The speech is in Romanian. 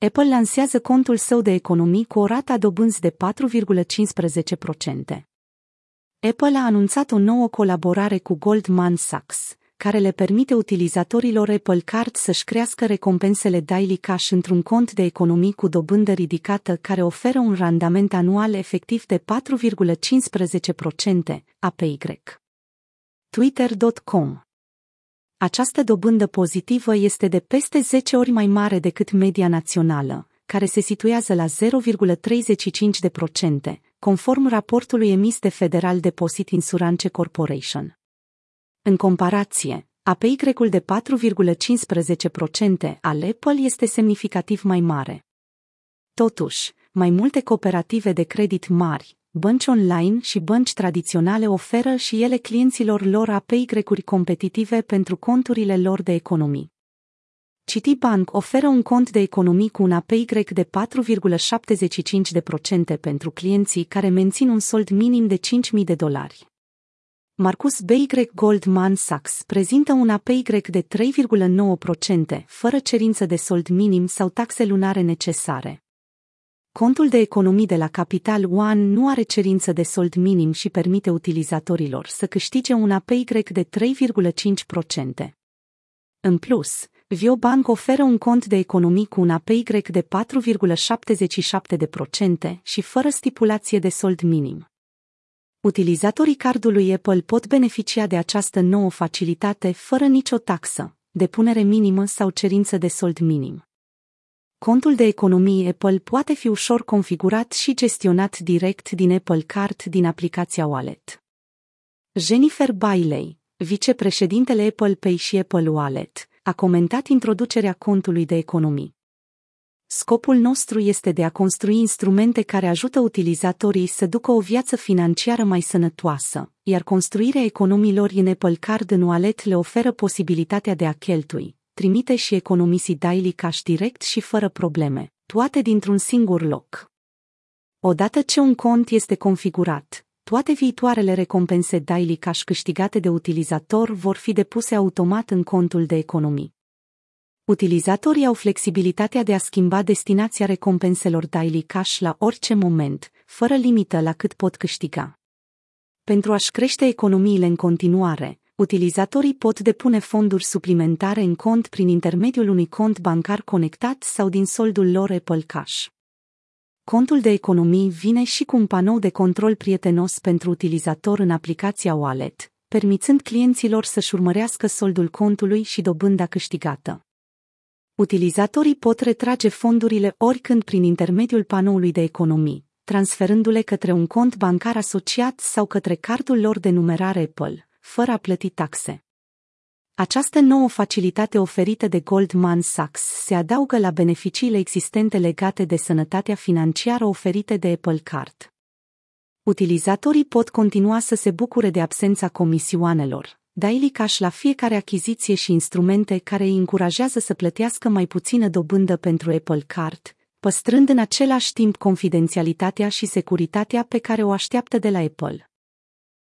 Apple lansează contul său de economii cu o rată a dobânzi de 4,15%. Apple a anunțat o nouă colaborare cu Goldman Sachs, care le permite utilizatorilor Apple Card să-și crească recompensele Daily Cash într-un cont de economii cu dobândă ridicată care oferă un randament anual efectiv de 4,15%, APY. Twitter.com Această dobândă pozitivă este de peste 10 ori mai mare decât media națională, care se situează la 0,35%, conform raportului emis de Federal Deposit Insurance Corporation. În comparație, APY-ul de 4,15% al Apple este semnificativ mai mare. Totuși, mai multe cooperative de credit mari, bănci online și bănci tradiționale oferă și ele clienților lor APY-uri competitive pentru conturile lor de economii. Citibank oferă un cont de economii cu un APY de 4,75% pentru clienții care mențin un sold minim de 5.000 de dolari. Marcus B. Goldman Sachs prezintă un APY de 3,9%, fără cerință de sold minim sau taxe lunare necesare. Contul de economii de la Capital One nu are cerință de sold minim și permite utilizatorilor să câștige un APY de 3,5%. În plus, Viobank oferă un cont de economii cu un APY de 4,77% și fără stipulație de sold minim. Utilizatorii cardului Apple pot beneficia de această nouă facilitate fără nicio taxă, depunere minimă sau cerință de sold minim. Contul de economii Apple poate fi ușor configurat și gestionat direct din Apple Card din aplicația Wallet. Jennifer Bailey, vicepreședintele Apple Pay și Apple Wallet, a comentat introducerea contului de economii. Scopul nostru este de a construi instrumente care ajută utilizatorii să ducă o viață financiară mai sănătoasă, iar construirea economiilor în Apple Card în wallet le oferă posibilitatea de a cheltui, trimite și economisi daily cash direct și fără probleme, toate dintr-un singur loc. Odată ce un cont este configurat, toate viitoarele recompense daily cash câștigate de utilizator vor fi depuse automat în contul de economii. Utilizatorii au flexibilitatea de a schimba destinația recompenselor daily cash la orice moment, fără limită la cât pot câștiga. Pentru a-și crește economiile în continuare, utilizatorii pot depune fonduri suplimentare în cont prin intermediul unui cont bancar conectat sau din soldul lor Apple Cash. Contul de economii vine și cu un panou de control prietenos pentru utilizator în aplicația Wallet, permițând clienților să-și urmărească soldul contului și dobânda câștigată. Utilizatorii pot retrage fondurile oricând prin intermediul panoului de economii, transferându-le către un cont bancar asociat sau către cardul lor de numerare Apple, fără a plăti taxe. Această nouă facilitate oferită de Goldman Sachs se adaugă la beneficiile existente legate de sănătatea financiară oferite de Apple Card. Utilizatorii pot continua să se bucure de absența comisioanelor, daily cash la fiecare achiziție și instrumente care îi încurajează să plătească mai puțină dobândă pentru Apple Card, păstrând în același timp confidențialitatea și securitatea pe care o așteaptă de la Apple.